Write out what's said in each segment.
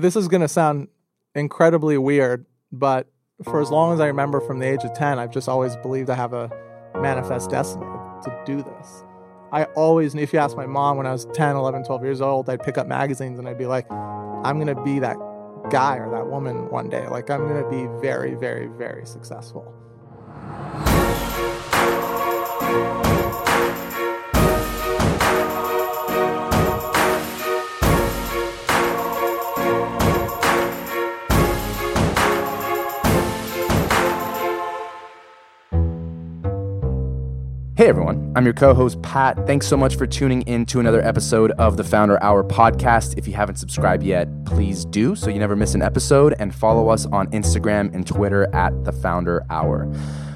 this is going to sound incredibly weird, but for as long as I remember from the age of 10, I've just always believed I have a manifest destiny to do this. I always, if you ask my mom when I was 10, 11, 12 years old, I'd pick up magazines and I'd be like, I'm going to be that guy or that woman one day. Like, I'm going to be very, very, very successful. Hey everyone, I'm your co host Pat. Thanks so much for tuning in to another episode of the Founder Hour podcast. If you haven't subscribed yet, please do so you never miss an episode and follow us on Instagram and Twitter at the Founder Hour.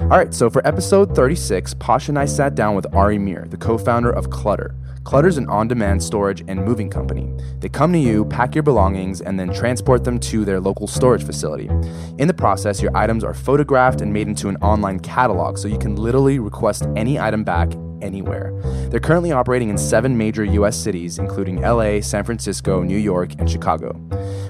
All right, so for episode 36, Pasha and I sat down with Ari Mir, the co founder of Clutter. Clutter's is an on demand storage and moving company. They come to you, pack your belongings, and then transport them to their local storage facility. In the process, your items are photographed and made into an online catalog so you can literally request any item back anywhere. They're currently operating in seven major US cities, including LA, San Francisco, New York, and Chicago.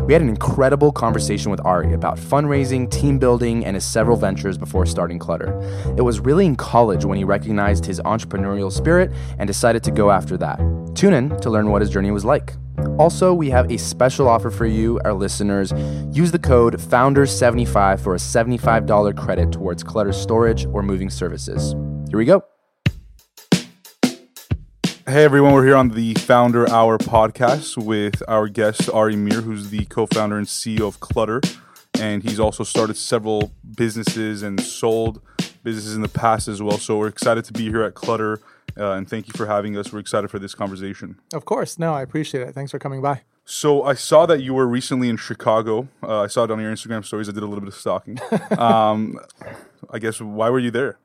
We had an incredible conversation with Ari about fundraising, team building, and his several ventures before starting Clutter. It was really in college when he recognized his entrepreneurial spirit and decided to go after that. Tune in to learn what his journey was like. Also, we have a special offer for you, our listeners. Use the code FOUNDERS75 for a $75 credit towards Clutter storage or moving services. Here we go. Hey everyone, we're here on the Founder Hour podcast with our guest Ari Mir, who's the co-founder and CEO of Clutter, and he's also started several businesses and sold businesses in the past as well. So we're excited to be here at Clutter, uh, and thank you for having us. We're excited for this conversation. Of course. No, I appreciate it. Thanks for coming by. So I saw that you were recently in Chicago. Uh, I saw it on your Instagram stories. I did a little bit of stalking. um, I guess why were you there?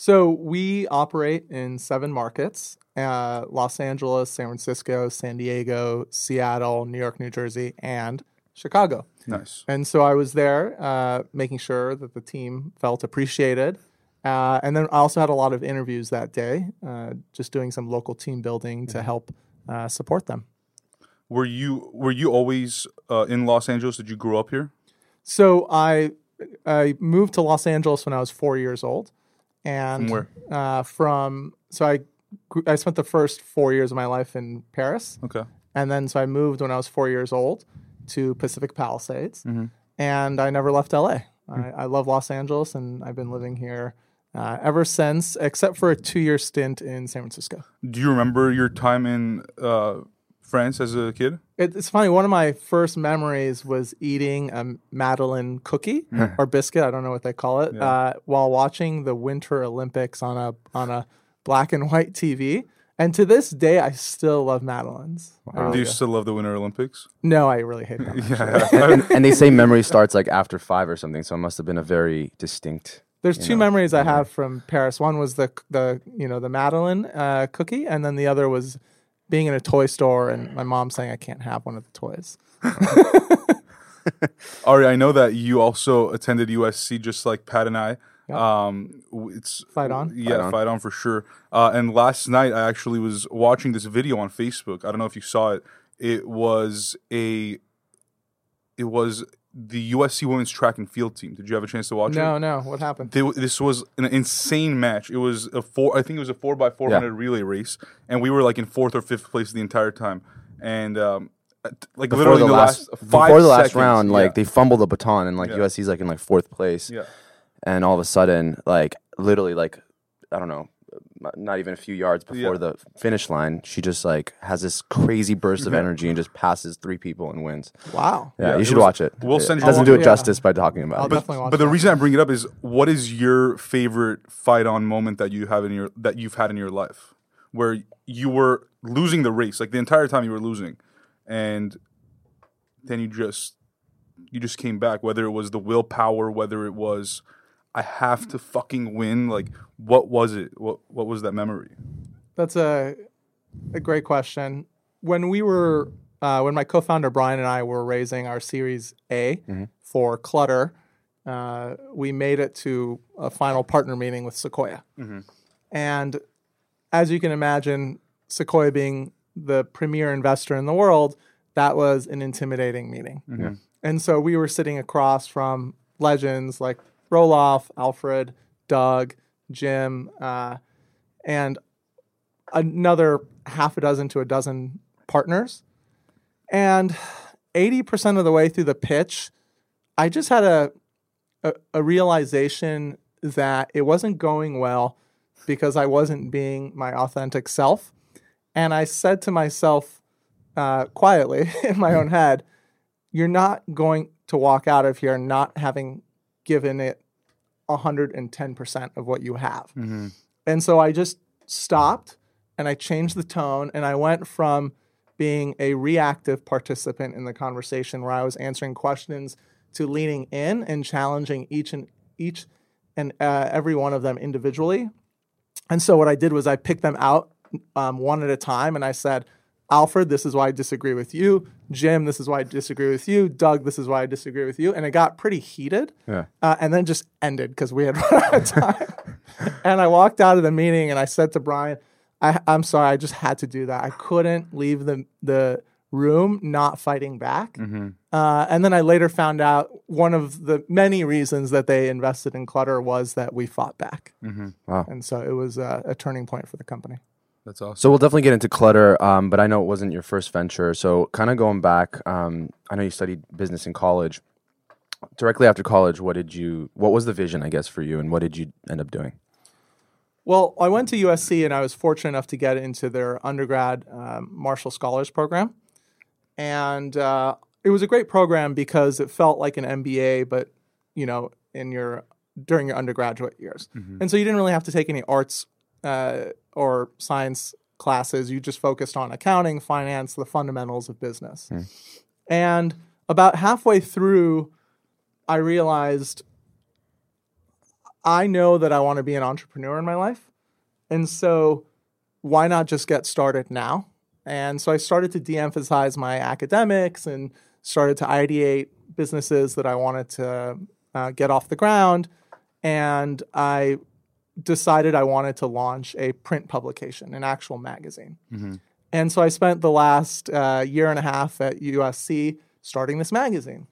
So we operate in seven markets uh, Los Angeles, San Francisco, San Diego, Seattle, New York, New Jersey, and Chicago. Nice. And so I was there uh, making sure that the team felt appreciated. Uh, and then I also had a lot of interviews that day, uh, just doing some local team building to help uh, support them. Were you were you always uh, in Los Angeles? Did you grow up here? So I I moved to Los Angeles when I was four years old, and From? Uh, from so I I spent the first four years of my life in Paris, Okay. and then so I moved when I was four years old to Pacific Palisades, Mm-hmm. and I never left LA. Hmm. I, I love Los Angeles, and I've been living here uh, ever since, except for a two-year stint in San Francisco. Do you remember your time in uh, France as a kid? It, it's funny. One of my first memories was eating a Madeleine cookie or biscuit. I don't know what they call it. Uh, while watching the Winter Olympics on a on a black and white TV. And to this day, I still love Madeleines. I Do you still love the Winter Olympics? No, I really hate them. and, and they say memory starts like after five or something, so it must have been a very distinct. There's two memories I have from Paris. One was the the you know the Madeleine uh, cookie, and then the other was being in a toy store and my mom saying I can't have one of the toys. Ari, I know that you also attended USC just like Pat and I. Um, it's Fight on? yeah, fight on. for sure. Uh, and last night I actually was watching this video on Facebook. I don't know if you saw it. It was a, it was the USC women's track and field team. Did you have a chance to watch it? No, no, what happened? They, this was an insane match. It was a four. I think it was a four by four hundred relay race, and we were like in fourth or fifth place the entire time. And um, like Before literally the the last, last, five before the last seconds, round, like yeah. they fumbled the baton, and like Yeah. USC's like in like fourth place, yeah. and all of a sudden, like literally, like I don't know, not- not even a few yards before Yeah. the finish line, she just like has this crazy burst of mm-hmm. energy and just passes three people and wins. Wow. Yeah, Yeah, you should was- watch it. we'll it send you doesn't do it Yeah. justice by talking about I'll it. definitely watch But the that. reason I bring it up is, what is your favorite fight on moment that you have in your that you've had in your life, where you were losing the race, like the entire time you were losing, and then you just you just came back. Whether it was the willpower, whether it was I have to fucking win. Like, what was it? What what was that memory? That's a a great question. When we were uh, when my co-founder Brian and I were raising our Series A for Clutter, uh, we made it to a final partner meeting with Sequoia, and as you can imagine, Sequoia being the premier investor in the world, that was an intimidating meeting. Mhm. And so we were sitting across from legends like Roelof, Alfred, Doug, Jim, uh, and another half a dozen to a dozen partners. And 80% of the way through the pitch, I just had a, a, a realization that it wasn't going well because I wasn't being my authentic self. And I said to myself uh, quietly in my own head, You're not going to walk out of here not having given it 110% of what you have. Mhm. And so I just stopped and I changed the tone and I went from being a reactive participant in the conversation where I was answering questions to leaning in and challenging each and each and uh, every one of them individually. And so what I did was I picked them out um, one at a time and I said, Alfred, this is why I disagree with you. Jim, this is why I disagree with you. Doug, this is why I disagree with you. And it got pretty heated Yeah. uh, and then just ended because we had run out of time. and I walked out of the meeting and I said to Brian, I, I'm sorry, I just had to do that. I couldn't leave the the room not fighting back. Uh, and then I later found out one of the many reasons that they invested in Clutter was that we fought back. Wow. And so it was uh, a turning point for the company. That's awesome. So we'll definitely get into clutter, um, but I know it wasn't your first venture. So kind of going back, um, I know you studied business in college. Directly after college, what did you? What was the vision, I guess, for you, and what did you end up doing? Well, I went to USC and I was fortunate enough to get into their undergrad um, Marshall Scholars Program. And uh, it was a great program because it felt like an MBA, but, you know, in your during your undergraduate years. And so you didn't really have to take any arts uh, or science classes. You just focused on accounting, finance, the fundamentals of business. And about halfway through, I realized I know that I want to be an entrepreneur in my life. And so why not just get started now? And so I started to de emphasize my academics and started to ideate businesses that I wanted to uh, get off the ground. And I decided I wanted to launch a print publication, an actual magazine. And so I spent the last uh, year and a half at USC starting this magazine.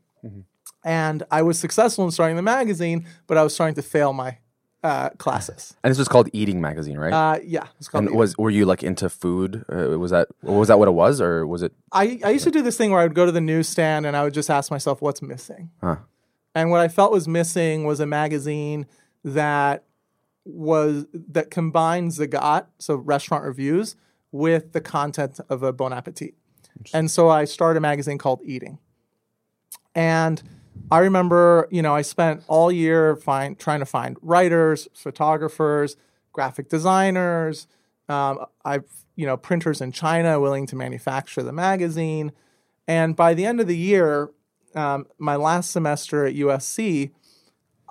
And I was successful in starting the magazine, but I was starting to fail my uh, classes. And this was called Eating Magazine, right? Uh, yeah, and was were you like into food? Uh, was that was that what it was, or was it? I, I used to do this thing where I would go to the newsstand and I would just ask myself, what's missing? Huh. And what I felt was missing was a magazine that was that combines the got so restaurant reviews with the content of a Bon Appetit. And so I started a magazine called Eating. And I remember, you know, I spent all year find, trying to find writers, photographers, graphic designers. Um, I've, you know, printers in China willing to manufacture the magazine. And by the end of the year, um, my last semester at USC,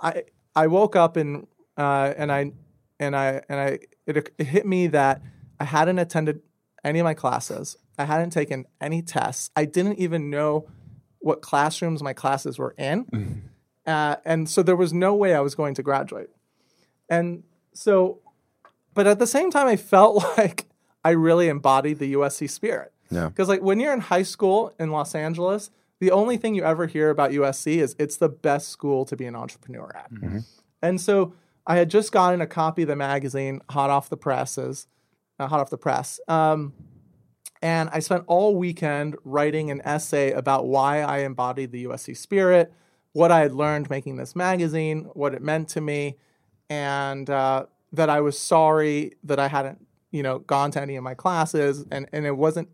I I woke up and uh, and I and I and I it, it hit me that I hadn't attended any of my classes. I hadn't taken any tests. I didn't even know what classrooms my classes were in, uh, and so there was no way I was going to graduate. And so, but at the same time, I felt like I really embodied the USC spirit. Yeah. Because like when you're in high school in Los Angeles, the only thing you ever hear about USC is it's the best school to be an entrepreneur at. And so I had just gotten a copy of the magazine, hot off the presses, uh, hot off the press. Um, and I spent all weekend writing an essay about why I embodied the USC spirit, what I had learned making this magazine, what it meant to me, and uh, that I was sorry that I hadn't, you know, gone to any of my classes, and and it wasn't.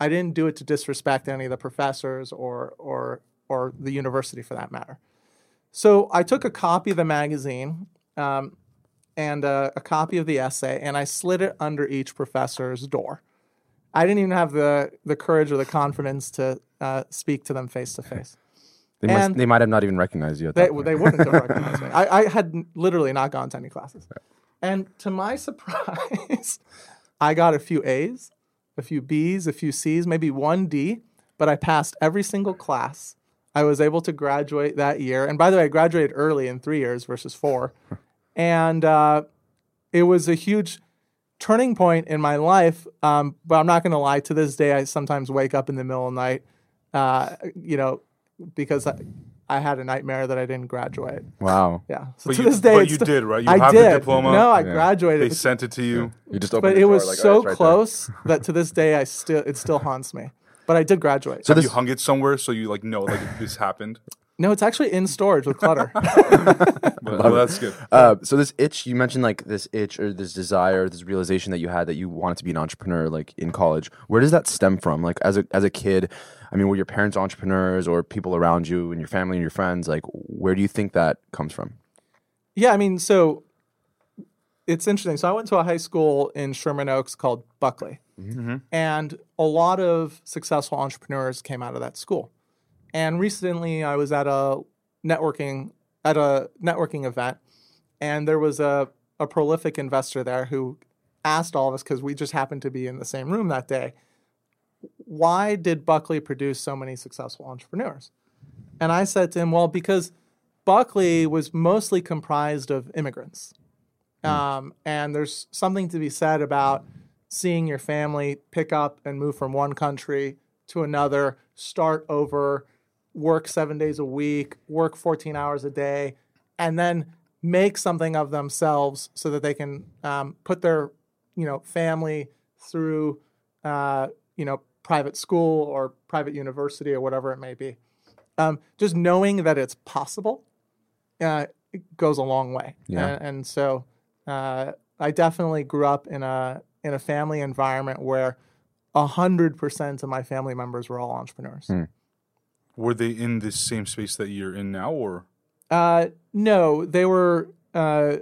I didn't do it to disrespect any of the professors or or or the university for that matter. So I took a copy of the magazine um, and a, a copy of the essay, and I slid it under each professor's door. I didn't even have the the courage or the confidence to uh, speak to them face to face. They must, they might have not even recognized you. At They, they wouldn't have recognized me. I, I had literally not gone to any classes. And to my surprise, I got a few A's, a few B's, a few C's, maybe one D, but I passed every single class. I was able to graduate that year. And by the way, I graduated early in three years versus four. and uh, it was a huge turning point in my life. Um, but I'm not going to lie. To this day, I sometimes wake up in the middle of the night uh, you know, because I, I had a nightmare that I didn't graduate. Wow. Yeah. So But to you- this day, but it's you st- did, right? You I have the did. diploma. No, I Yeah. graduated. They sent it to you. You just opened but the it door, was like, so "Oh, right close that to this day I still it still haunts me. But I did graduate. So Have this, you hung it somewhere so you like know like this happened? no, it's actually in storage with clutter. But, well, that's good. uh, so this itch you mentioned, like this itch or this desire, this realization that you had that you wanted to be an entrepreneur, like in college. Where does that stem from? Like as a as a kid, I mean, were your parents entrepreneurs or people around you and your family and your friends? Like, where do you think that comes from? yeah, I mean, so it's interesting. So I went to a high school in Sherman Oaks called Buckley. Mm-hmm. And a lot of successful entrepreneurs came out of that school. And recently I was at a networking at a networking event and there was a, a prolific investor there who asked all of us because we just happened to be in the same room that day why did buckley produce so many successful entrepreneurs and i said to him well because buckley was mostly comprised of immigrants um, and there's something to be said about seeing your family pick up and move from one country to another start over work seven days a week work 14 hours a day and then make something of themselves so that they can um, put their you know family through uh, you know private school or private university or whatever it may be. Um, just knowing that it's possible uh, it goes a long way. Yeah. and, and so uh, i definitely grew up in a in a family environment where 100% of my family members were all entrepreneurs Were they in the same space that you're in now, or Uh, no, they were. Uh,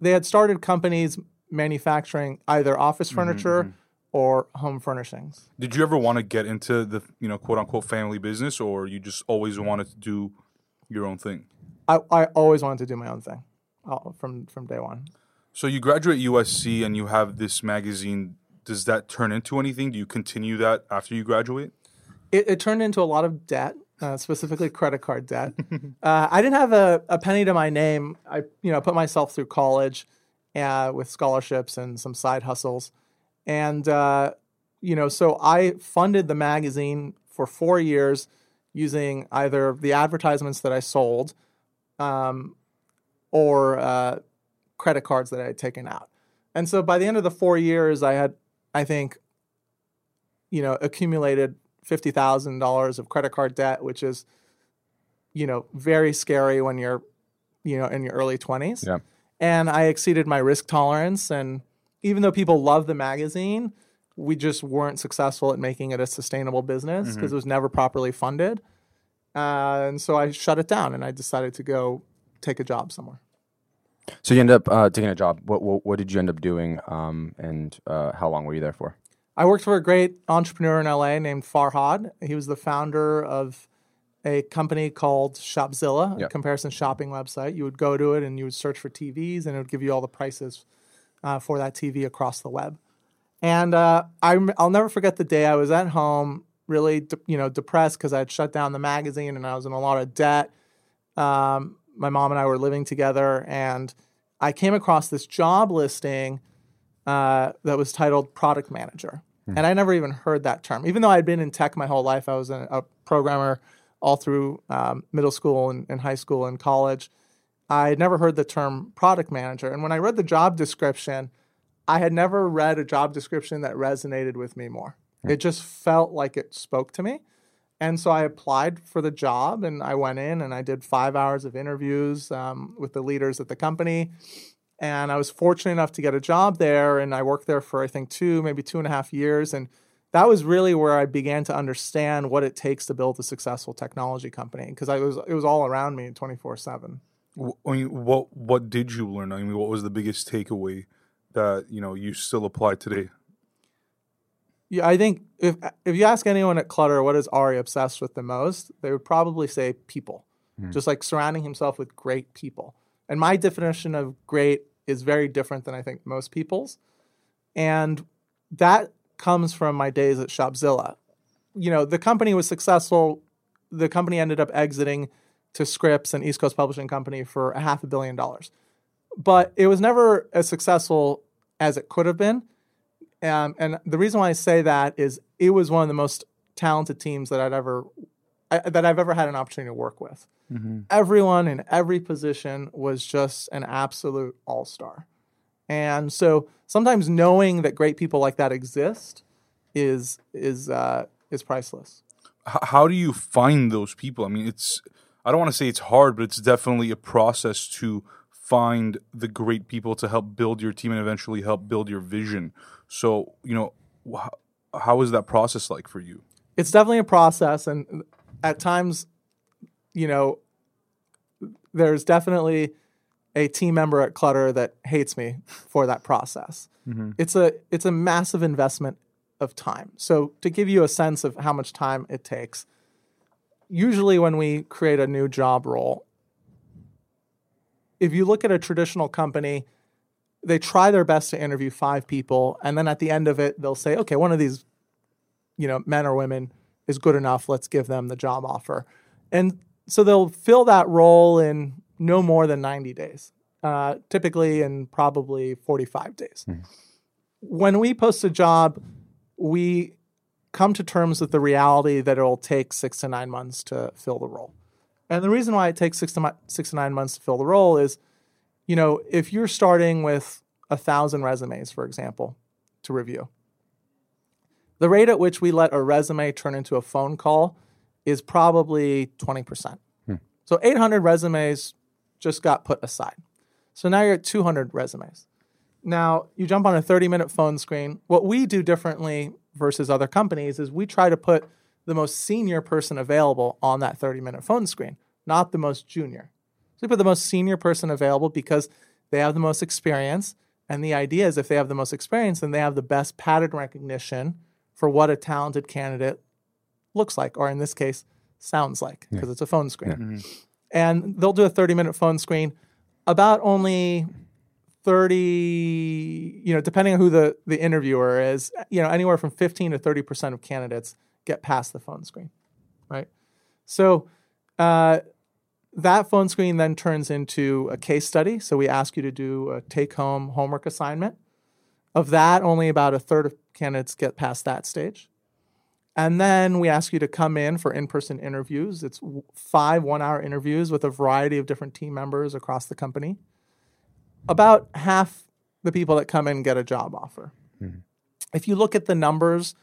they had started companies manufacturing either office furniture or home furnishings. did you ever want to get into the you know quote unquote family business, or you just always wanted to do your own thing? I, I always wanted to do my own thing uh, from from day one. So you graduate USC and you have this magazine. Does that turn into anything? Do you continue that after you graduate? It, it turned into a lot of debt, uh, specifically credit card debt. uh, I didn't have a, a penny to my name. I you know put myself through college uh, with scholarships and some side hustles, and uh, you know so I funded the magazine for four years using either the advertisements that I sold, um, or uh, credit cards that I had taken out. And so by the end of the four years, I had, I think, you know, accumulated fifty thousand dollars of credit card debt, which is, you know, very scary when you're, you know, in your early twenties. Yeah. And I exceeded my risk tolerance, and even though people love the magazine, we just weren't successful at making it a sustainable business because it was never properly funded. Uh, and so I shut it down, and I decided to go take a job somewhere. So you end up uh, taking a job. What, what what did you end up doing? Um, and uh, how long were you there for? I worked for a great entrepreneur in LA named Farhad. He was the founder of a company called Shopzilla, Yeah. a comparison shopping website. You would go to it and you would search for TVs, and it would give you all the prices uh, for that TV across the web. And uh, I, I'll never forget the day I was at home, really, de- you know, depressed because I had shut down the magazine and I was in a lot of debt. Um, my mom and I were living together, and I came across this job listing uh, that was titled product manager. And I never even heard that term. Even though I'd been in tech my whole life, I was a, a programmer all through um, middle school and, and high school and college. I had never heard the term product manager. And when I read the job description, I had never read a job description that resonated with me more. It just felt like it spoke to me. And so I applied for the job and I went in and I did five hours of interviews um, with the leaders at the company. And I was fortunate enough to get a job there. And I worked there for, I think, two, maybe two and a half years. And that was really where I began to understand what it takes to build a successful technology company because was it was all around me 24 7. I mean, what what did you learn? I mean, what was the biggest takeaway that you know you still apply today? Yeah, I think if if you ask anyone at Clutter what is Ari obsessed with the most, they would probably say people. Hmm. Just like surrounding himself with great people. And my definition of great is very different than I think most people's. And that comes from my days at Shopzilla. You know, the company was successful. The company ended up exiting to Scripps, and East Coast publishing company, for a half a billion dollars. But it was never as successful as it could have been. Um, and the reason why I say that is it was one of the most talented teams that I'd ever I, that I've ever had an opportunity to work with. Everyone in every position was just an absolute all star, and so sometimes knowing that great people like that exist is is uh, is priceless. How do you find those people? I mean, it's I don't want to say it's hard, but it's definitely a process to find the great people to help build your team and eventually help build your vision. So, you know, wh- how is that process like for you? it's definitely a process and at times you know there's definitely a team member at clutter that hates me for that process mm-hmm. it's a it's a massive investment of time so to give you a sense of how much time it takes usually when we create a new job role if you look at a traditional company they try their best to interview five people and then at the end of it they'll say okay one of these you know, men or women is good enough. Let's give them the job offer. And so they'll fill that role in no more than 90 days, uh, typically in probably 45 days. When we post a job, we come to terms with the reality that it'll take six to nine months to fill the role. And the reason why it takes six to, mi- six to nine months to fill the role is, you know, if you're starting with a thousand resumes, for example, to review, the rate at which we let a resume turn into a phone call is probably 20%. Hmm. So 800 resumes just got put aside. So now you're at 200 resumes. Now you jump on a 30 minute phone screen. What we do differently versus other companies is we try to put the most senior person available on that 30 minute phone screen, not the most junior. So we put the most senior person available because they have the most experience. And the idea is if they have the most experience, then they have the best pattern recognition for what a talented candidate looks like, or in this case, sounds like, because it's a phone screen. Mm-hmm. And they'll do a 30 minute phone screen. About only 30, you know, depending on who the, the interviewer is, you know, anywhere from 15 to 30% of candidates get past the phone screen, right? So uh, that phone screen then turns into a case study. So we ask you to do a take home homework assignment. Of that, only about a third of candidates get past that stage. And then we ask you to come in for in person interviews. It's five one hour interviews with a variety of different team members across the company. About half the people that come in get a job offer. If you look at the numbers,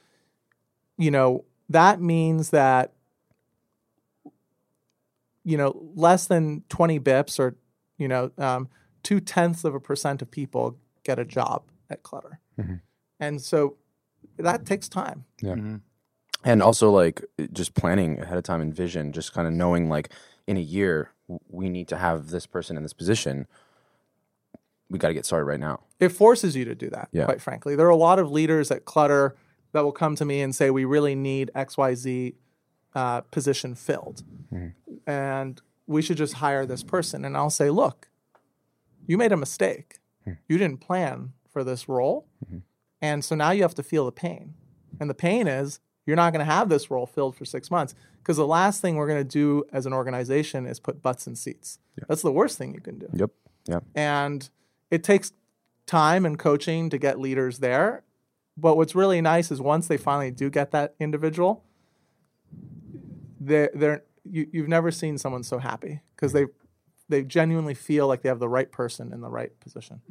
you know, that means that, you know, less than 20 bips or, you know, um, two tenths of a percent of people get a job at Clutter. And so that takes time. Yeah. And also like just planning ahead of time and vision just kind of knowing like in a year we need to have this person in this position we got to get started right now it forces you to do that Yeah. quite frankly there are a lot of leaders at clutter that will come to me and say we really need xyz uh, position filled. Mm-hmm. And we should just hire this person. And i'll say look you made a mistake. Hmm. You didn't plan for this role. Mm-hmm. And so now you have to feel the pain. And the pain is you're not going to have this role filled for six months because the last thing we're going to do as an organization is put butts in seats. That's the worst thing you can do. Yep. Yeah and it takes time and coaching to get leaders there. But what's really nice is once they finally do get that individual, they're, they're you, you've never seen someone so happy because they they genuinely feel like they have the right person in the right position.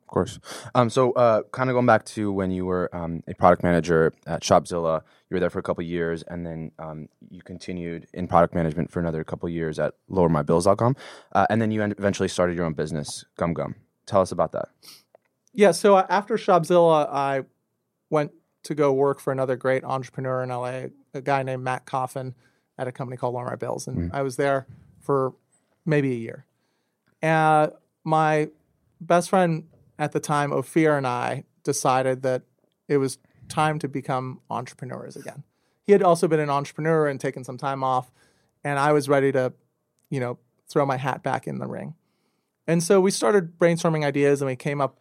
of course um, so uh, kind of going back to when you were um, a product manager at shopzilla you were there for a couple years and then um, you continued in product management for another couple years at lowermybills.com uh, and then you eventually started your own business GumGum tell us about that Yeah. So uh, after Shopzilla, I went to go work for another great entrepreneur in LA, a guy named Matt Coffin at a company called My Bills. And I was there for maybe a year. And my best friend at the time, Ophir, and I decided that it was time to become entrepreneurs again. He had also been an entrepreneur and taken some time off. And I was ready to, you know, throw my hat back in the ring. And so we started brainstorming ideas, and we came up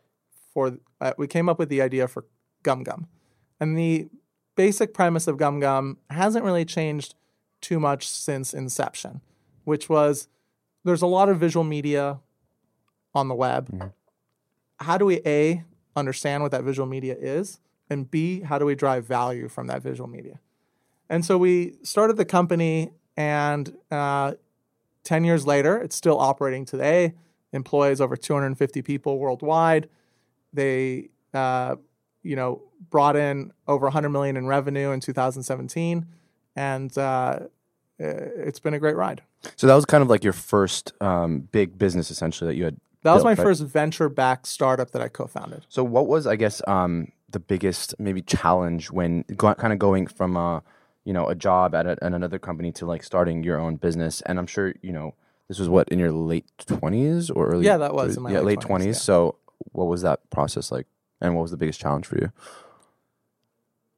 for uh, we came up with the idea for GumGum, and the basic premise of GumGum hasn't really changed too much since inception, which was there's a lot of visual media on the web. How do we a understand what that visual media is, and b how do we drive value from that visual media? And so we started the company, and uh, 10 years later, it's still operating today, employs over 250 people worldwide. They, uh, you know, brought in over 100 million in revenue in 2017, and uh, it's been a great ride. So that was kind of like your first um, big business, essentially, that you had. That was my right? first venture-backed startup that I co-founded. So what was, I guess, um, the biggest maybe challenge when go, kind of going from a, you know, a job at, a, at another company to like starting your own business? And I'm sure you know this was what in your late twenties or early. Yeah, that was in my yeah late late 20s, twenties. yeah. So what was that process like, and what was the biggest challenge for you?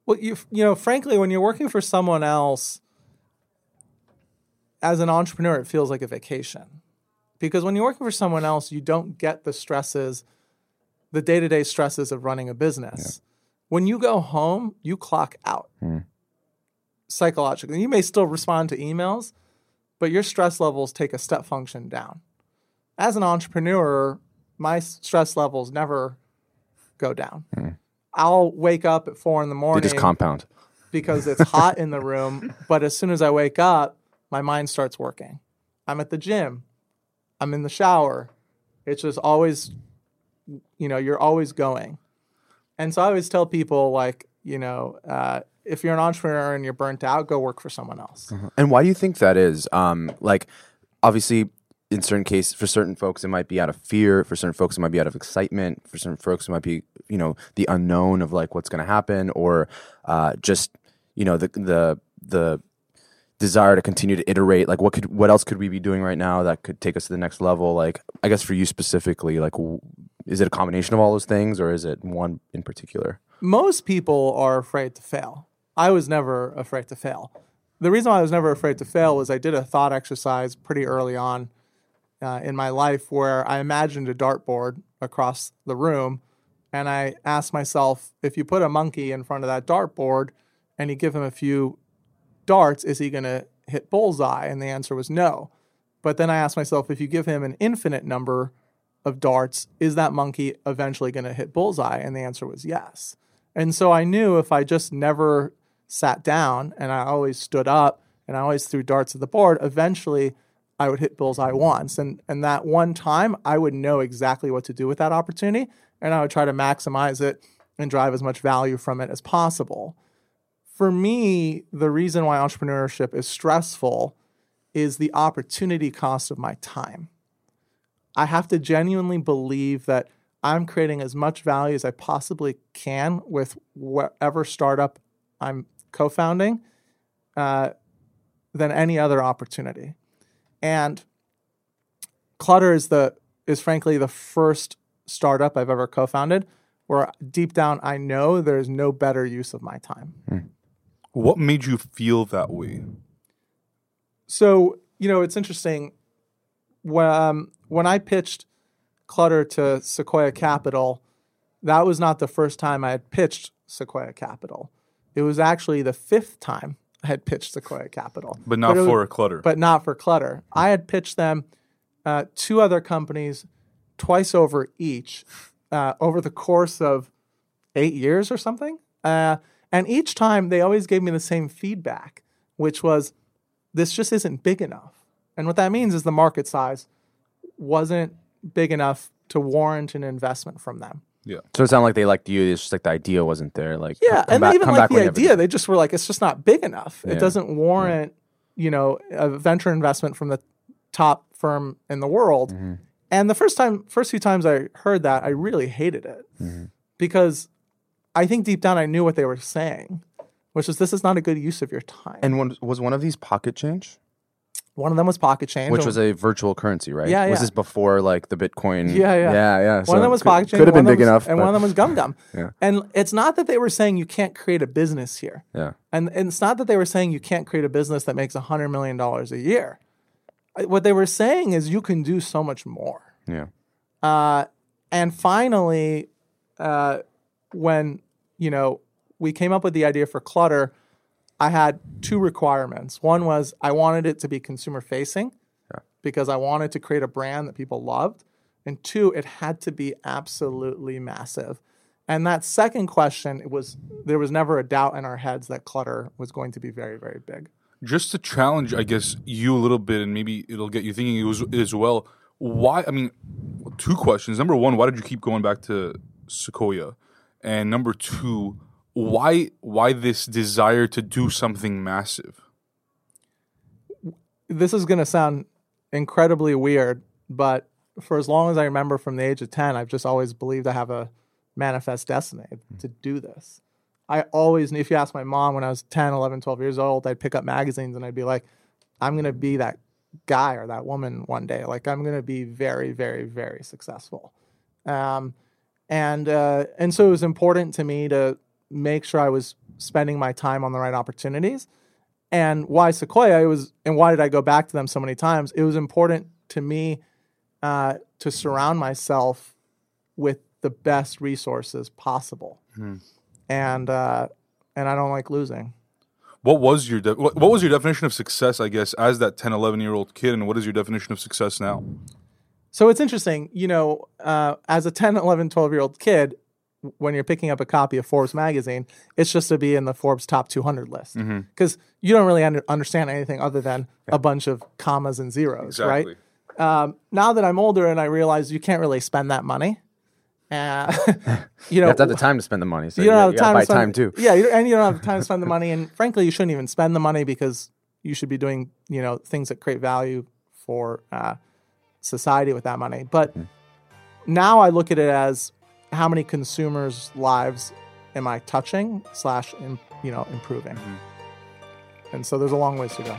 Well, you you know, frankly, when you're working for someone else, as an entrepreneur, it feels like a vacation, because when you're working for someone else, you don't get the stresses, the day to day stresses of running a business. When you go home, you clock out hmm. psychologically. You may still respond to emails, but your stress levels take a step function down. As an entrepreneur, my stress levels never go down. I'll wake up at four in the morning. They just compound. because it's hot in the room. But as soon as I wake up, my mind starts working. I'm at the gym. I'm in the shower. It's just always, you know, you're always going. And so I always tell people, like, you know, uh, if you're an entrepreneur and you're burnt out, go work for someone else. And why do you think that is? Um, like, obviously, in certain cases, for certain folks, it might be out of fear. For certain folks, it might be out of excitement. For certain folks, it might be, you know, the unknown of like what's going to happen, or uh, just, you know, the the the desire to continue to iterate. Like, what could what else could we be doing right now that could take us to the next level? Like, I guess for you specifically, like, w- is it a combination of all those things, or is it one in particular? most people are afraid to fail. I was never afraid to fail. The reason why I was never afraid to fail was I did a thought exercise pretty early on uh, in my life where I imagined a dartboard across the room and I asked myself if you put a monkey in front of that dartboard and you give him a few darts, is he going to hit bullseye? And the answer was no. But then I asked myself if you give him an infinite number of darts, is that monkey eventually going to hit bullseye? And the answer was yes. And so I knew if I just never sat down and I always stood up and I always threw darts at the board, eventually I would hit bullseye once. And, and that one time, I would know exactly what to do with that opportunity and I would try to maximize it and drive as much value from it as possible. For me, the reason why entrepreneurship is stressful is the opportunity cost of my time. I have to genuinely believe that I'm creating as much value as I possibly can with whatever startup I'm co-founding uh, than any other opportunity. And Clutter is the is frankly the first startup I've ever co-founded where deep down I know there's no better use of my time. What made you feel that way? So, you know, it's interesting. When, um, when I pitched Clutter to Sequoia Capital, that was not the first time I had pitched Sequoia Capital. It was actually the fifth time had pitched Sequoia Capital. But not was- for a clutter. But not for Clutter. I had pitched them uh, two other companies twice over each uh, over the course of eight years or something. Uh, and each time they always gave me the same feedback, which was this just isn't big enough. And what that means is the market size wasn't big enough to warrant an investment from them. Yeah. So it sounded like they liked you. It's just like the idea wasn't there. Like, Yeah, come and back- they even come like back the when you have a idea. They just were like, it's just not big enough. Yeah. It doesn't warrant, you know, a venture investment from the top firm in the world. Mm-hmm. And the first time, first few times I heard that, I really hated it Mm-hmm. because I think deep down I knew what they were saying, which is this is not a good use of your time. And one, was one of these Pocket Change, one of them was Pocket Change, which was a virtual currency, right? Yeah, Was this before like the Bitcoin? Yeah, yeah. yeah, yeah. One So of them was could- Pocket Change. Could have been big was- enough, and but- one of them was GumGum. Yeah. And it's not that they were saying you can't create a business here. Yeah. And, and it's not that they were saying you can't create a business that makes $100 million a year. Uh, What they were saying is you can do so much more. Yeah. Uh, and finally, uh, when you know we came up with the idea for Clutter, I had two requirements. One was I wanted it to be consumer facing because I wanted to create a brand that people loved, and two, it had to be absolutely massive. And that second question, it was there was never a doubt in our heads that clutter was going to be very, very big. just to challenge, I guess, you a little bit, and maybe it'll get you thinking as, as well. Why? I mean, two questions. Number one, why did you keep going back to Sequoia? And number two, why why this desire to do something massive? This is going to sound incredibly weird, but for as long as I remember from the age of 10, I've just always believed I have a manifest destiny to do this. I always, if you ask my mom when I was 10, 11, 12 years old, I'd pick up magazines and I'd be like, I'm going to be that guy or that woman one day. Like, I'm going to be very, very, very successful. Um, and, uh, and so it was important to me to make sure I was spending my time on the right opportunities. And why Sequoia? It was, and why did I go back to them so many times? It was important to me uh, to surround myself with the best resources possible. And uh, and I don't like losing. What was your de- what, what was your definition of success? I guess as that 10, 11 year old kid, and what is your definition of success now? So it's interesting, you know, uh, as a 10, 11, 12 year old kid, when you're picking up a copy of Forbes magazine, it's just to be in the Forbes top 200 list because you don't really under, understand anything other than a bunch of commas and zeros, right? Um, now that I'm older and I realize you can't really spend that money, uh, you know, You have to have the time to spend the money. So you don't have you the time gotta spend, time too. Yeah, you, and you don't have the time to spend the money. And frankly, you shouldn't even spend the money because you should be doing you know things that create value for uh, society with that money. But Mm-hmm. now I look at it as how many consumers' lives am I touching slash you know improving. Mm-hmm. And so there's a long ways to go.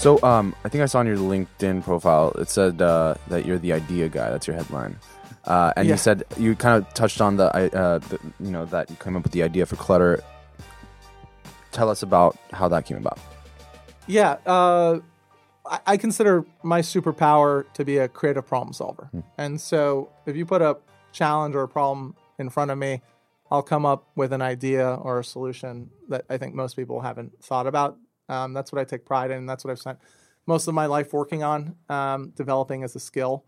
So, um, I think I saw on your LinkedIn profile it said uh, that you're the idea guy. That's your headline. Uh, and Yeah. you said you kind of touched on the, uh, the, you know, that you came up with the idea for clutter. Tell us about how that came about. Yeah, uh, I, I consider my superpower to be a creative problem solver. And so if you put a challenge or a problem in front of me, I'll come up with an idea or a solution that I think most people haven't thought about. Um, that's what I take pride in. That's what I've spent most of my life working on, um, developing as a skill.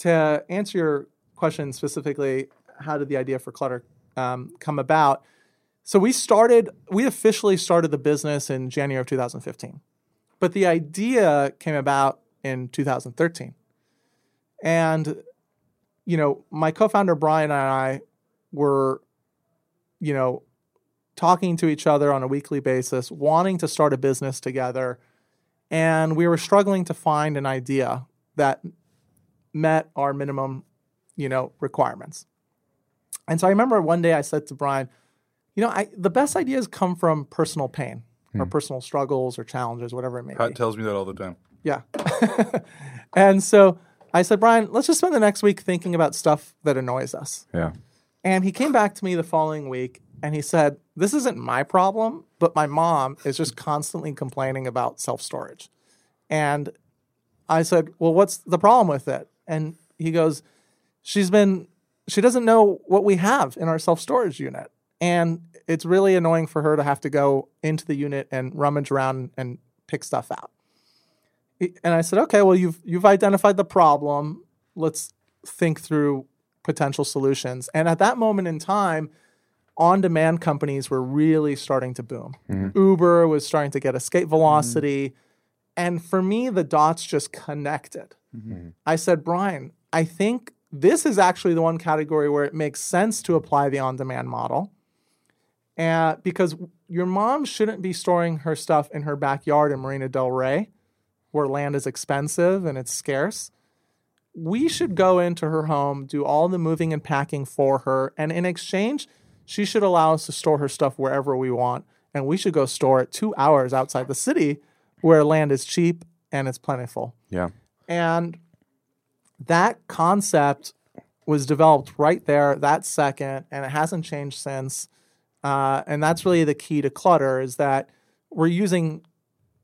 To answer your question specifically, how did the idea for Clutter um, come about? So we started, we officially started the business in January of 2015, but the idea came about in 2013. And, you know, my co founder Brian and I were, you know, talking to each other on a weekly basis, wanting to start a business together. And we were struggling to find an idea that met our minimum, you know, requirements. And so I remember one day I said to Brian, you know, I, the best ideas come from personal pain or hmm. personal struggles or challenges, whatever it may Pat be. tells me that all the time. Yeah. and so I said, Brian, let's just spend the next week thinking about stuff that annoys us. Yeah. And he came back to me the following week and he said, This isn't my problem, but my mom is just constantly complaining about self storage. And I said, Well, what's the problem with it? And he goes, She's been, she doesn't know what we have in our self storage unit. And it's really annoying for her to have to go into the unit and rummage around and pick stuff out. And I said, okay, well, you've you've identified the problem. Let's think through potential solutions. And at that moment in time, on-demand companies were really starting to boom. Mm-hmm. Uber was starting to get escape velocity. And for me, the dots just connected. Mm-hmm. Mm-hmm. I said, Brian, I think this is actually the one category where it makes sense to apply the on-demand model. And because your mom shouldn't be storing her stuff in her backyard in Marina Del Rey, where land is expensive and it's scarce. We should go into her home, do all the moving and packing for her, and in exchange, she should allow us to store her stuff wherever we want, and we should go store it two hours outside the city, where land is cheap and it's plentiful. Yeah. And that concept was developed right there that second, and it hasn't changed since. Uh, and that's really the key to clutter is that we're using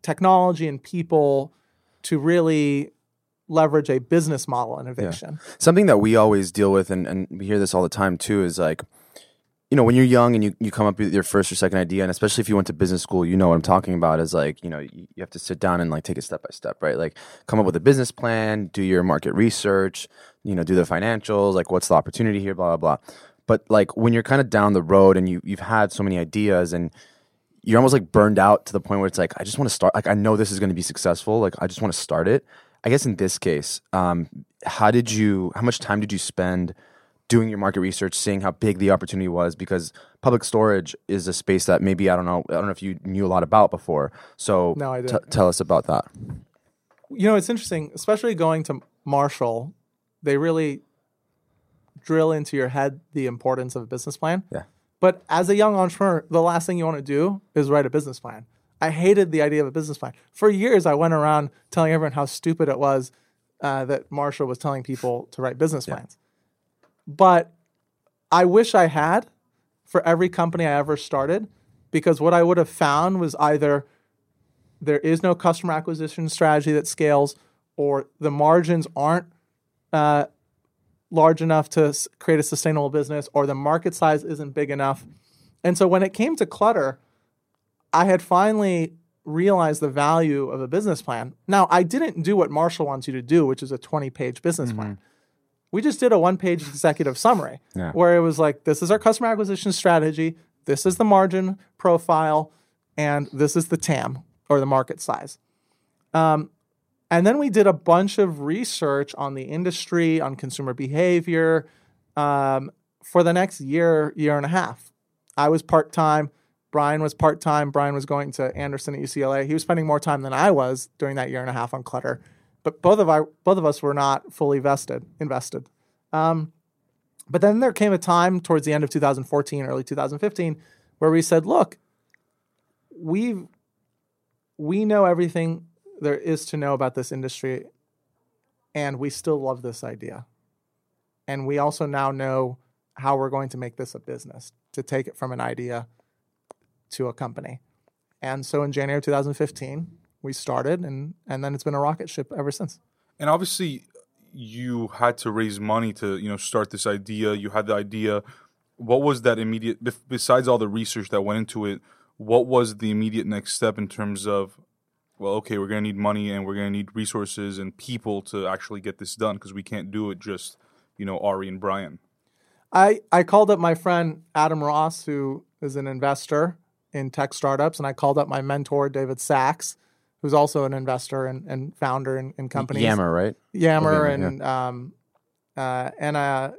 technology and people to really leverage a business model innovation. Something that we always deal with, and, and we hear this all the time too, is like, you know, when you're young and you, you come up with your first or second idea, and especially if you went to business school, you know what I'm talking about is like, you know, you, you have to sit down and like take it step by step, right? Like come up with a business plan, do your market research, you know, do the financials, like what's the opportunity here, blah, blah, blah. But like when you're kind of down the road and you, you've had so many ideas and you're almost like burned out to the point where it's like, I just want to start, like, I know this is going to be successful. Like, I just want to start it. I guess in this case, um, how did you, how much time did you spend doing your market research, seeing how big the opportunity was? Because public storage is a space that maybe, I don't know, I don't know if you knew a lot about before. So No, I t- didn't. tell us about that. you know, it's interesting, especially going to Marshall. They really drill into your head the importance of a business plan. Yeah. But as a young entrepreneur, the last thing you want to do is write a business plan. I hated the idea of a business plan. For years, I went around telling everyone how stupid it was uh, that Marshall was telling people to write business plans. But I wish I had for every company I ever started, because what I would have found was either there is no customer acquisition strategy that scales, or the margins aren't uh, large enough to create a sustainable business, or the market size isn't big enough. And so when it came to clutter, I had finally realized the value of a business plan. Now, I didn't do what Marshall wants you to do, which is a 20 page business plan. We just did a one page executive summary Yeah. where it was like, this is our customer acquisition strategy, this is the margin profile, and this is the TAM or the market size. Um, and then we did a bunch of research on the industry, on consumer behavior um, for the next year, year and a half. I was part time. Brian was part time. Brian was going to Anderson at UCLA. He was spending more time than I was during that year and a half on clutter. But both of our both of us were not fully vested invested. Um, but then there came a time towards the end of 2014, early 2015, where we said, "Look, we we know everything there is to know about this industry, and we still love this idea. And we also now know how we're going to make this a business to take it from an idea to a company. And so in January 2015, we started, and and then it's been a rocket ship ever since. And obviously, you had to raise money to you know start this idea. You had the idea. What was that immediate? Besides all the research that went into it, what was the immediate next step in terms of? Well, okay, we're gonna need money and we're gonna need resources and people to actually get this done because we can't do it just you know Ari and Brian. I, I called up my friend Adam Ross, who is an investor in tech startups, and I called up my mentor, David Sacks, who's also an investor and, and founder in, in companies. Yammer, right? Yammer Okay, and um, uh, and uh,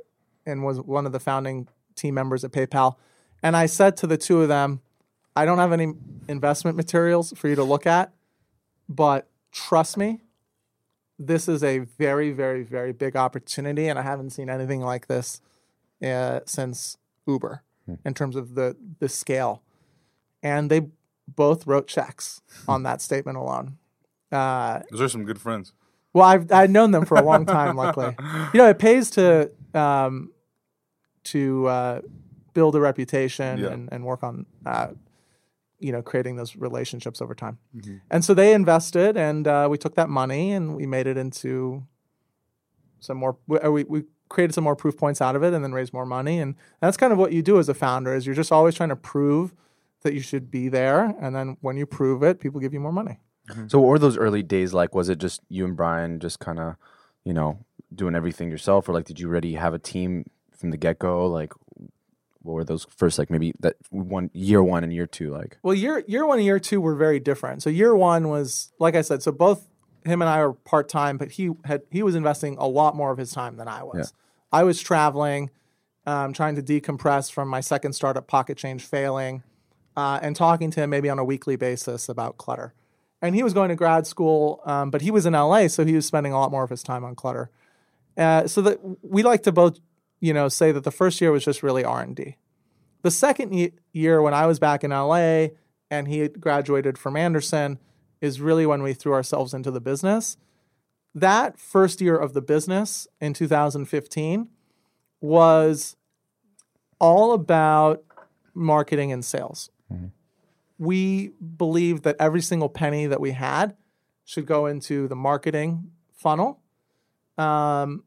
and was one of the founding team members at PayPal. And I said to the two of them, I don't have any investment materials for you to look at, but trust me, this is a very, very, very big opportunity, and I haven't seen anything like this uh, since Uber in terms of the the scale. And they both wrote checks on that statement alone. Uh, Those are some good friends. well, I've I've known them for a long time. luckily, you know, it pays to um, to uh, build a reputation Yeah. and, and work on uh, you know creating those relationships over time. And so they invested, and uh, we took that money and we made it into some more. Uh, we we created some more proof points out of it, and then raised more money. And that's kind of what you do as a founder: is you're just always trying to prove that you should be there, and then when you prove it, people give you more money. So what were those early days like? Was it just you and Brian just kind of, you know, doing everything yourself, or like did you already have a team from the get go? Like, what were those first like maybe that one year one and year two like? Well, year year one and year two were very different. So year one was like I said. So both him and I were part time, but he had he was investing a lot more of his time than I was. I was traveling, um, trying to decompress from my second startup, Pocket Change, failing, uh, and talking to him maybe on a weekly basis about clutter. And he was going to grad school, um, but he was in LA, so he was spending a lot more of his time on clutter. Uh, so that we like to both, you know, say that the first year was just really R and D. The second ye- year, when I was back in LA and he graduated from Anderson, is really when we threw ourselves into the business. That first year of the business in 2015 was all about marketing and sales. We believed that every single penny that we had should go into the marketing funnel. Um,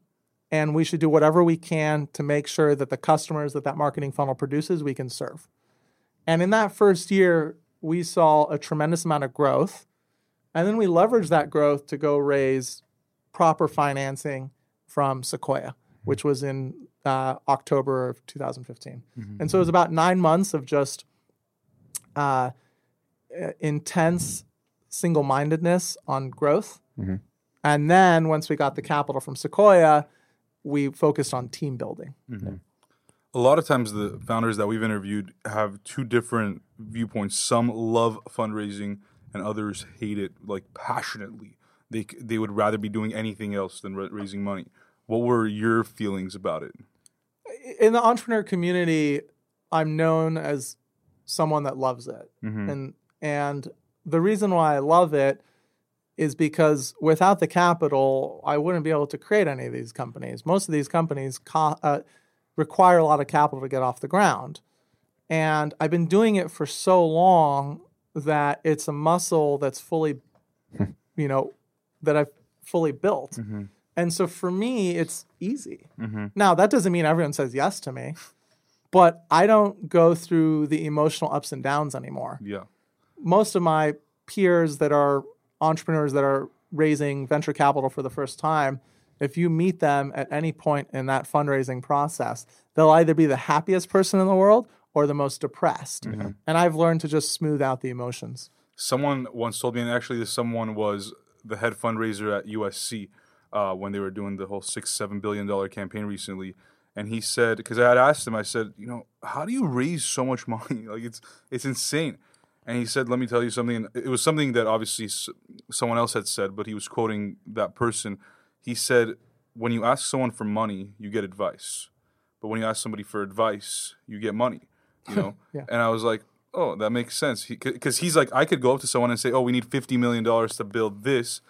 and we should do whatever we can to make sure that the customers that that marketing funnel produces we can serve. And in that first year, we saw a tremendous amount of growth. And then we leveraged that growth to go raise proper financing from Sequoia, which was in uh, October of 2015. And so it was about nine months of just uh, Uh, intense single mindedness on growth. Mm-hmm. And then once we got the capital from Sequoia, we focused on team building. Mm-hmm. a lot of times the founders that we've interviewed have two different viewpoints. Some love fundraising, and others hate it like passionately. They they would rather be doing anything else than raising money. What were your feelings about it? in the entrepreneur community, I'm known as someone that loves it, mm-hmm. and and the reason why I love it is because without the capital, I wouldn't be able to create any of these companies. Most of these companies co- uh, require a lot of capital to get off the ground, and I've been doing it for so long that it's a muscle that's fully, you know, that I've fully built. And so for me, it's easy. Now, that doesn't mean everyone says yes to me, but I don't go through the emotional ups and downs anymore. Yeah, Most of my peers that are entrepreneurs that are raising venture capital for the first time, if you meet them at any point in that fundraising process, they'll either be the happiest person in the world or the most depressed. And I've learned to just smooth out the emotions. someone once told me, and actually, this someone was the head fundraiser at USC uh, when they were doing the whole six seven billion dollar campaign recently. And he said, because I had asked him, I said, you know, how do you raise so much money? Like it's it's insane. And he said, let me tell you something. And it was something that obviously s- someone else had said, but he was quoting that person. He said, when you ask someone for money, you get advice, but when you ask somebody for advice, you get money. You know. Yeah. And I was like, oh, that makes sense. Because he's like, I could go up to someone and say, oh, we need fifty million dollars to build this,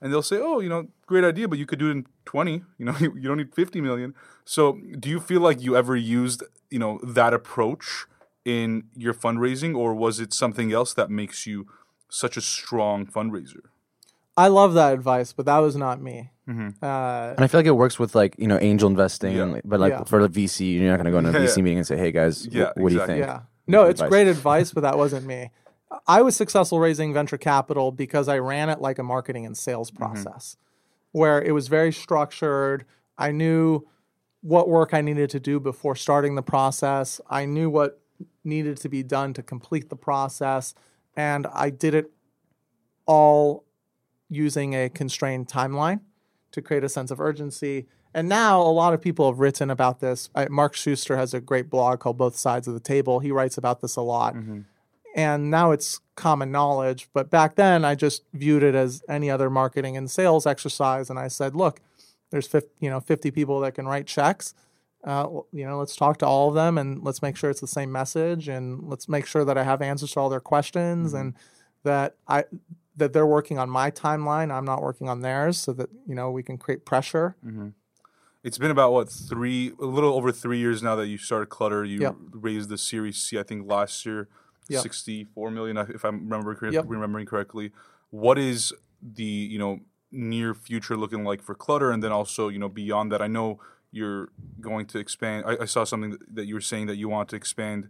and they'll say, oh, you know, great idea, but you could do it in twenty. You know, you, you don't need fifty million. So, do you feel like you ever used, you know, that approach in your fundraising, or was it something else that makes you such a strong fundraiser? I love that advice, but that was not me. Uh, And I feel like it works with like you know angel investing, Yeah. and, but like Yeah. for the VC, you're not going to go into a VC yeah. meeting and say, "Hey guys, wh- Yeah, what do you think?" Yeah. No, it's advice. great advice, but that wasn't me. I was successful raising venture capital because I ran it like a marketing and sales process where it was very structured. I knew what work I needed to do before starting the process. I knew what needed to be done to complete the process. And I did it all using a constrained timeline to create a sense of urgency. And now a lot of people have written about this. I, Mark Suster has a great blog called Both Sides of the Table. He writes about this a lot. Mm-hmm. And now it's common knowledge. But back then, I just viewed it as any other marketing and sales exercise. And I said, look, there's 50, you know 50 people that can write checks. Uh, you know, let's talk to all of them and let's make sure it's the same message and let's make sure that I have answers to all their questions and that I that they're working on my timeline. I'm not working on theirs, so that you know we can create pressure. It's been about what three, a little over three years now that you started Clutter. You Yep. raised the Series C, I think last year, Yep. sixty-four million, if I'm remember Yep. remembering correctly. What is the you know near future looking like for Clutter, and then also you know beyond that? I know you're going to expand. I, I saw something that- you were saying that you want to expand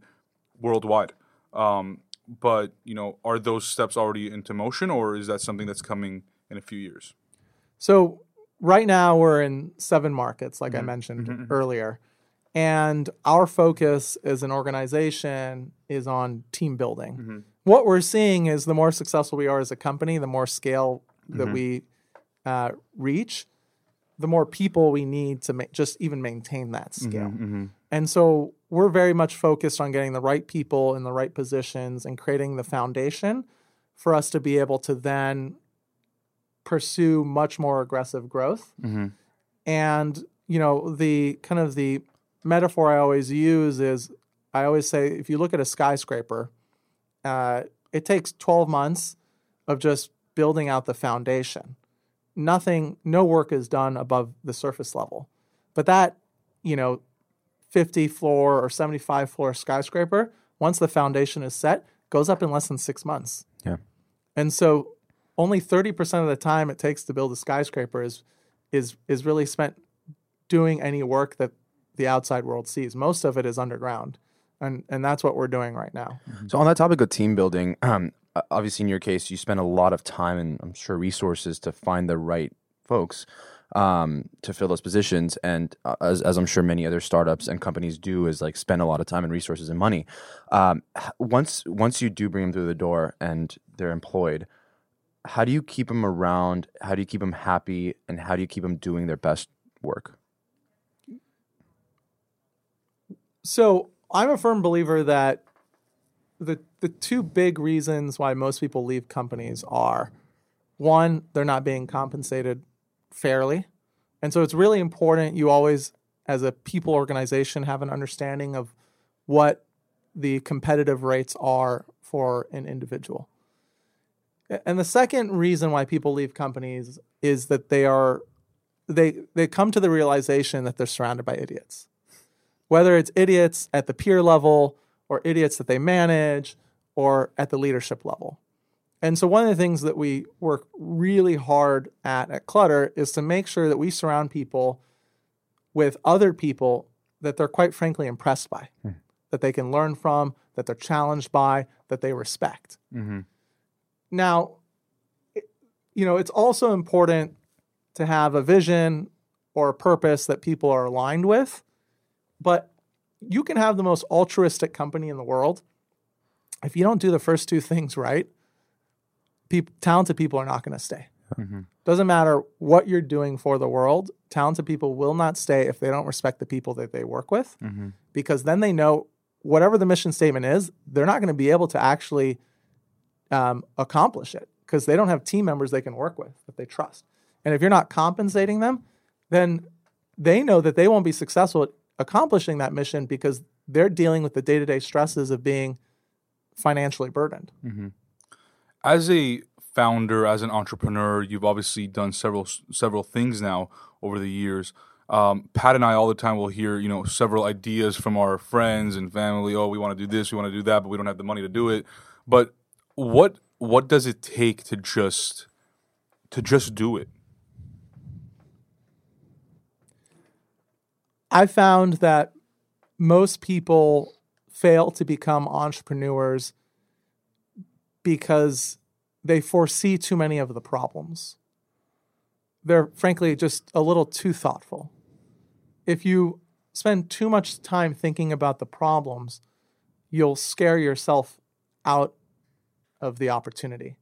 worldwide. Um, but you know, are those steps already into motion, or is that something that's coming in a few years? So right now we're in seven markets, like I mm-hmm. mentioned mm-hmm, mm-hmm. earlier, and our focus as an organization is on team building. What we're seeing is the more successful we are as a company, the more scale that we uh, reach, the more people we need to ma- just even maintain that mm-hmm, scale. Mm-hmm. And so we're very much focused on getting the right people in the right positions and creating the foundation for us to be able to then pursue much more aggressive growth. Mm-hmm. And, you know, the kind of the metaphor I always use is I always say if you look at a skyscraper, uh, it takes 12 months of just building out the foundation. Nothing, no work is done above the surface level. But that, you know, 50 floor or 75 floor skyscraper, once the foundation is set, goes up in less than six months. Yeah. And so only 30% of the time it takes to build a skyscraper is is is really spent doing any work that the outside world sees. Most of it is underground. And and that's what we're doing right now. So on that topic of team building, um, obviously in your case, you spend a lot of time and I'm sure resources to find the right folks um, to fill those positions. And uh, as, as I'm sure many other startups and companies do, is like spend a lot of time and resources and money. Um, once once you do bring them through the door and they're employed, how do you keep them around? How do you keep them happy? And how do you keep them doing their best work? So I'm a firm believer that the the two big reasons why most people leave companies are one, they're not being compensated fairly. And so it's really important you always, as a people organization, have an understanding of what the competitive rates are for an individual. And the second reason why people leave companies is that they are they they come to the realization that they're surrounded by idiots whether it's idiots at the peer level or idiots that they manage or at the leadership level. And so, one of the things that we work really hard at at Clutter is to make sure that we surround people with other people that they're quite frankly impressed by, hmm. that they can learn from, that they're challenged by, that they respect. Mm-hmm. Now, it- you know, it's also important to have a vision or a purpose that people are aligned with but you can have the most altruistic company in the world. If you don't do the first two things right, peop talented people are not going to stay. Doesn't matter what you're doing for the world, talented people will not stay if they don't respect the people that they work with, because then they know whatever the mission statement is, they're not going to be able to actually um, accomplish it because they don't have team members they can work with that they trust. And if you're not compensating them, then they know that they won't be successful at accomplishing that mission because they're dealing with the day to day stresses of being financially burdened. as a founder, as an entrepreneur, you've obviously done several several things now over the years. Um, Pat and I all the time will hear, you know, several ideas from our friends and family. Oh, we want to do this, we want to do that, but we don't have the money to do it. But what what does it take to just to just do it? I found that most people fail to become entrepreneurs because they foresee too many of the problems. They're frankly just a little too thoughtful. If you spend too much time thinking about the problems, you'll scare yourself out of the opportunity.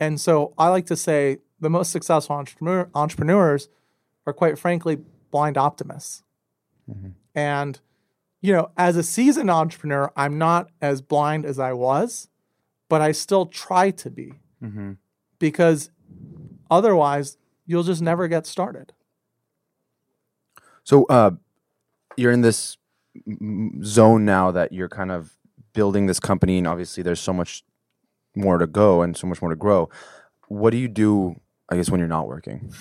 And so I like to say the most successful entrepreneur, entrepreneurs are quite frankly blind optimists. And, you know, as a seasoned entrepreneur, I'm not as blind as I was, but I still try to be because otherwise you'll just never get started. So uh, you're in this zone now that you're kind of building this company, and obviously there's so much more to go and so much more to grow. What do you do? I guess when you're not working,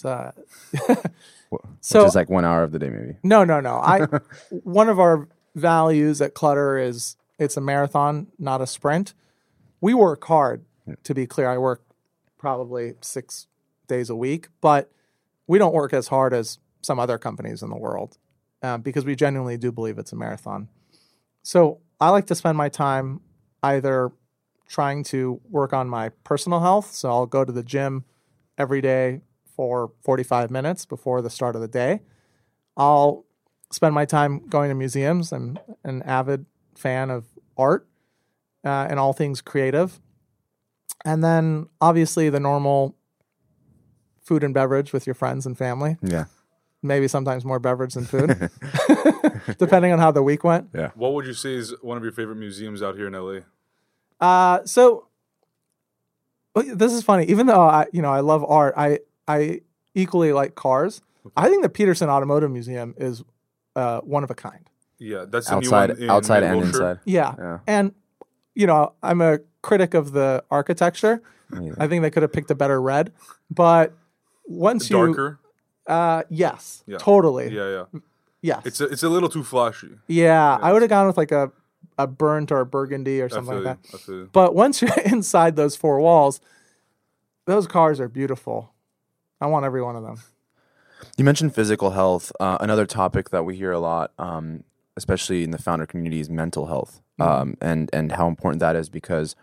So, Wh- So- which is like one hour of the day, maybe. no, no, no. I one of our values at Clutter is it's a marathon, not a sprint. We work hard. To be clear, I work probably six days a week, but we don't work as hard as some other companies in the world uh, because we genuinely do believe it's a marathon. So I like to spend my time either trying to work on my personal health. So I'll go to the gym every day for 45 minutes before the start of the day. I'll spend my time going to museums. I'm an avid fan of art uh, and all things creative. And then obviously the normal food and beverage with your friends and family. Yeah. Maybe sometimes more beverage than food, depending on how the week went. Yeah. What would you say is one of your favorite museums out here in LA? Uh, so this is funny. Even though I, you know, I love art, I I equally like cars. I think the Petersen Automotive Museum is uh, one of a kind. Yeah, that's the Outside, new one in outside and Wilshire. inside. Yeah. Yeah. And, you know, I'm a critic of the architecture. Yeah. I think they could have picked a better red. But once you. Darker. Uh, yes. Yeah. Totally. Yeah, yeah. Yes. It's a, it's a little too flashy. yeah. I would have gone with like a, a burnt or a burgundy or something like that. I feel you. But once you're inside those four walls, those cars are beautiful. I want every one of them. You mentioned physical health. Uh, another topic that we hear a lot, um, especially in the founder community, is mental health, um, and and how important that is because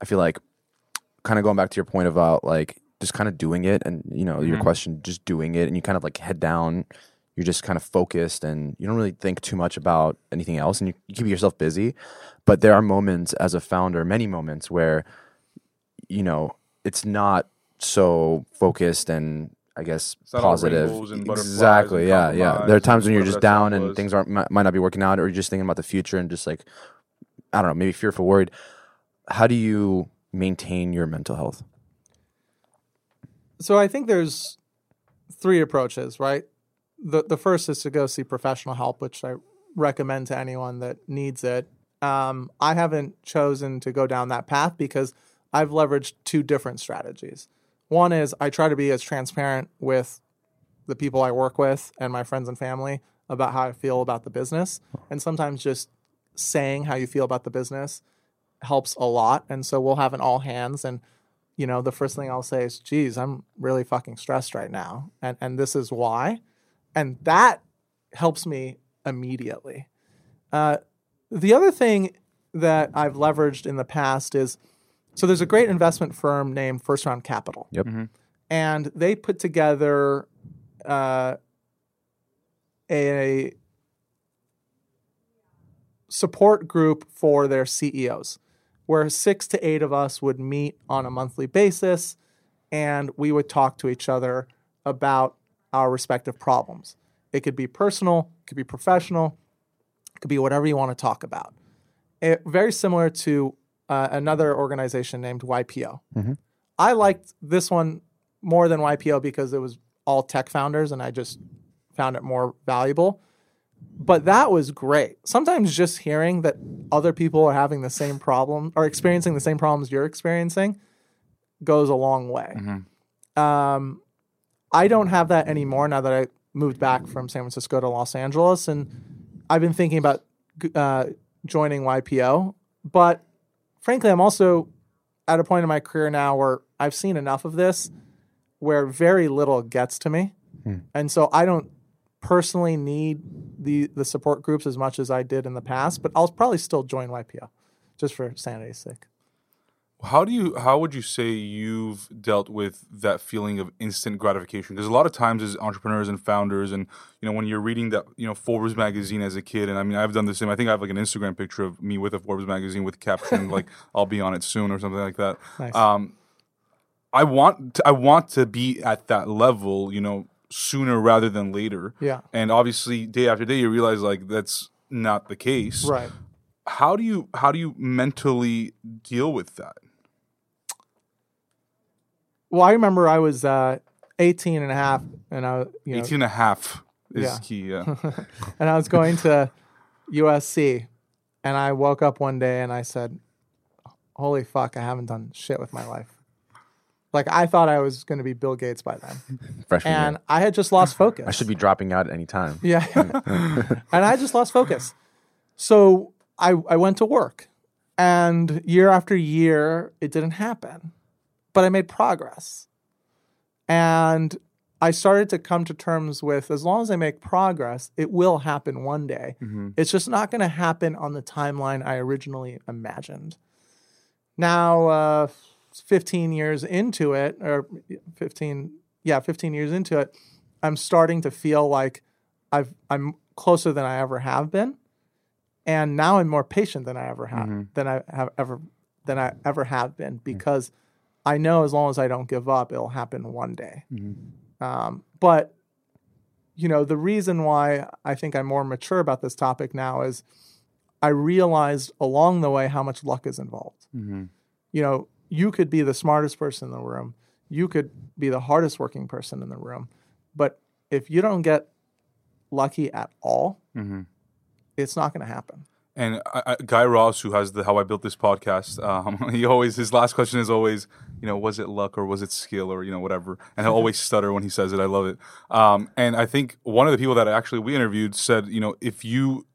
I feel like, kind of going back to your point about like just kind of doing it, and you know your question, just doing it, and you kind of like head down. You're just kind of focused, and you don't really think too much about anything else, and you, you keep yourself busy. But there are moments as a founder, many moments where, you know, it's not so focused and I guess not positive. rainbows and butterflies Exactly. Yeah. Yeah. There are times when you're just down and things aren't might, might not be working out, or you're just thinking about the future and just like I don't know, maybe fearful, worried. How do you maintain your mental health? So I think there's three approaches, right? The the first is to go see professional help, which I recommend to anyone that needs it. Um, I haven't chosen to go down that path because I've leveraged two different strategies. One is I try to be as transparent with the people I work with and my friends and family about how I feel about the business. And sometimes just saying how you feel about the business helps a lot. And so we'll have an all hands and you know, the first thing I'll say is, geez, I'm really fucking stressed right now. And and this is why. And that helps me immediately. Uh, the other thing that I've leveraged in the past is so there's a great investment firm named First Round Capital. Yep. And they put together uh, a support group for their CEOs, where six to eight of us would meet on a monthly basis and we would talk to each other about our respective problems. It could be personal, it could be professional, it could be whatever you want to talk about. It, very similar to uh, another organization named YPO. I liked this one more than YPO because it was all tech founders and I just found it more valuable. But that was great. Sometimes just hearing that other people are having the same problem or experiencing the same problems you're experiencing goes a long way. Um, I don't have that anymore now that I moved back from San Francisco to Los Angeles, and I've been thinking about uh, joining YPO. But frankly, I'm also at a point in my career now where I've seen enough of this where very little gets to me. Hmm. And so I don't personally need the the support groups as much as I did in the past, but I'll probably still join YPO just for sanity's sake. How do you? How would you say you've dealt with that feeling of instant gratification? Because a lot of times, as entrepreneurs and founders, and you know, when you're reading that, you know, Forbes magazine as a kid, and I mean, I've done the same. I think I have like an Instagram picture of me with a Forbes magazine with caption like "I'll be on it soon" or something like that. Nice. Um, I want to, I want to be at that level, you know, sooner rather than later. Yeah. And obviously, day after day, you realize like that's not the case. Right. How do you how do you mentally deal with that? Well, I remember I was uh, 18 and a half and I, you know, 18 and a half is Yeah. key. Yeah. and I was going to USC and I woke up one day and I said, holy fuck, I haven't done shit with my life. Like I thought I was going to be Bill Gates by then. Freshman And year. I had just lost focus. I should be dropping out at any time. Yeah. and I just lost focus. So I, I went to work. And year after year, it didn't happen. But I made progress. And I started to come to terms with as long as I make progress, it will happen one day. Mm-hmm. It's just not going to happen on the timeline I originally imagined. Now, uh, 15 years into it, or 15, yeah, 15 years into it, I'm starting to feel like I've I'm closer than I ever have been, and now I'm more patient than I ever have mm-hmm. than I have ever than I ever have been mm-hmm. because I know as long as I don't give up, it'll happen one day. Um, but you know, the reason why I think I'm more mature about this topic now is I realized along the way how much luck is involved. You know, you could be the smartest person in the room, you could be the hardest working person in the room, but if you don't get lucky at all, it's not going to happen. And I, I, Guy Raz, who has the How I Built This podcast, um, he always his last question is always, you know, was it luck or was it skill or you know whatever, and he'll always stutter when he says it. I love it. Um, and I think one of the people that actually we interviewed said, you know, if you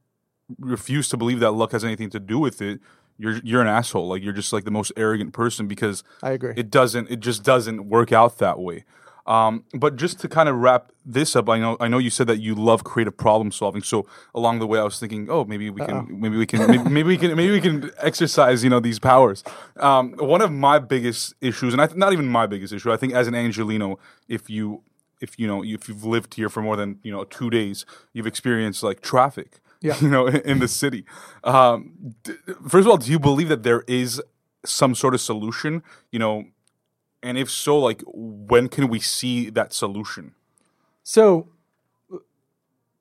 refuse to believe that luck has anything to do with it, you're you're an asshole. Like you're just like the most arrogant person because I agree. it doesn't it just doesn't work out that way. Um, but just to kind of wrap this up, I know I know you said that you love creative problem solving. So along the way, I was thinking, oh, maybe we can, maybe we can, maybe, maybe we can, maybe we can exercise, you know, these powers. Um, one of my biggest issues, and I th- not even my biggest issue, I think as an Angeleno, if you if you know if you've lived here for more than you know two days, you've experienced like traffic. Yeah. You know, in, in the city. Um, d- first of all, do you believe that there is some sort of solution? You know, and if so, like when can we see that solution? So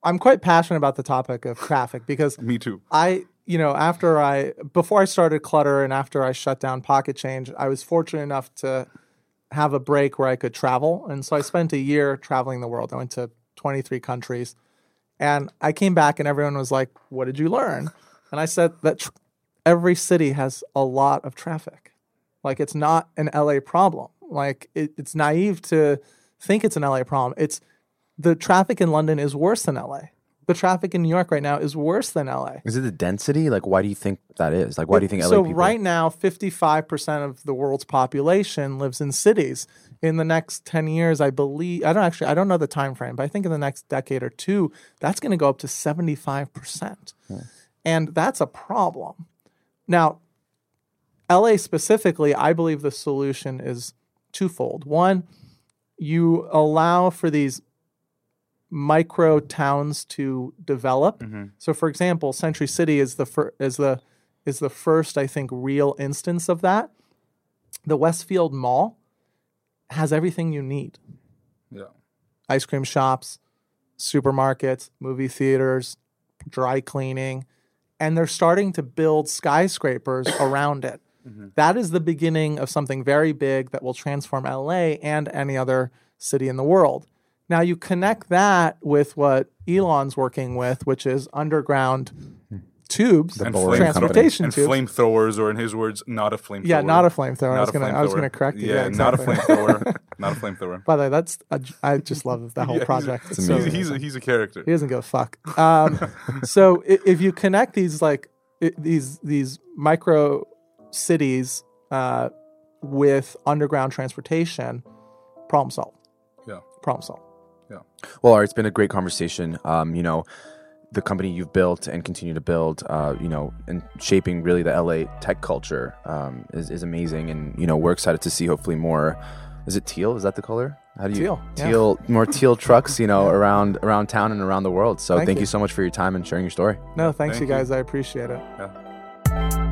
I'm quite passionate about the topic of traffic because Me too. I, you know, after I, before I started Clutter and after I shut down Pocket Change, I was fortunate enough to have a break where I could travel. And so I spent a year traveling the world. I went to 23 countries. And I came back and everyone was like, What did you learn? And I said that tr- every city has a lot of traffic. Like it's not an LA problem. Like it, it's naive to think it's an LA problem. It's the traffic in London is worse than LA. The traffic in New York right now is worse than LA. Is it the density? Like, why do you think that is? Like, why do you think LA so people? right now 55% of the world's population lives in cities in the next 10 years i believe i don't actually i don't know the time frame but i think in the next decade or two that's going to go up to 75% hmm. and that's a problem now la specifically i believe the solution is twofold one you allow for these micro towns to develop. Mm-hmm. So, for example, Century City is the fir- is the is the first, I think, real instance of that. The Westfield Mall has everything you need: Yeah. ice cream shops, supermarkets, movie theaters, dry cleaning, and they're starting to build skyscrapers around it. That is the beginning of something very big that will transform LA and any other city in the world. Now you connect that with what Elon's working with, which is underground tubes, The And boring flame transportation and tubes. flamethrowers, or in his words, not a flamethrower. Yeah, not a flamethrower. I Not was gonna, I was gonna correct you. Yeah, Yeah, not a flamethrower. not a flamethrower. By the way, that's a, I just love that whole Yeah, project. He's, It's so he's, a, he's a character. He doesn't give a fuck. Um, so i- if you connect these like i- these these micro cities uh, with underground transportation, problem solved. Yeah. Problem solved. Yeah. Well, Ari, it's been a great conversation. Um, you know, the company you've built and continue to build, uh, you know, and shaping really the LA tech culture um, is, is amazing. And, you know, we're excited to see hopefully more. Is it teal? Is that the color? How do you Teal, yeah. more teal trucks, you know, around around town and around the world. So Thank thank, you. you so much for your time and sharing your story. No, thanks Thank you you. guys. I appreciate it. Yeah.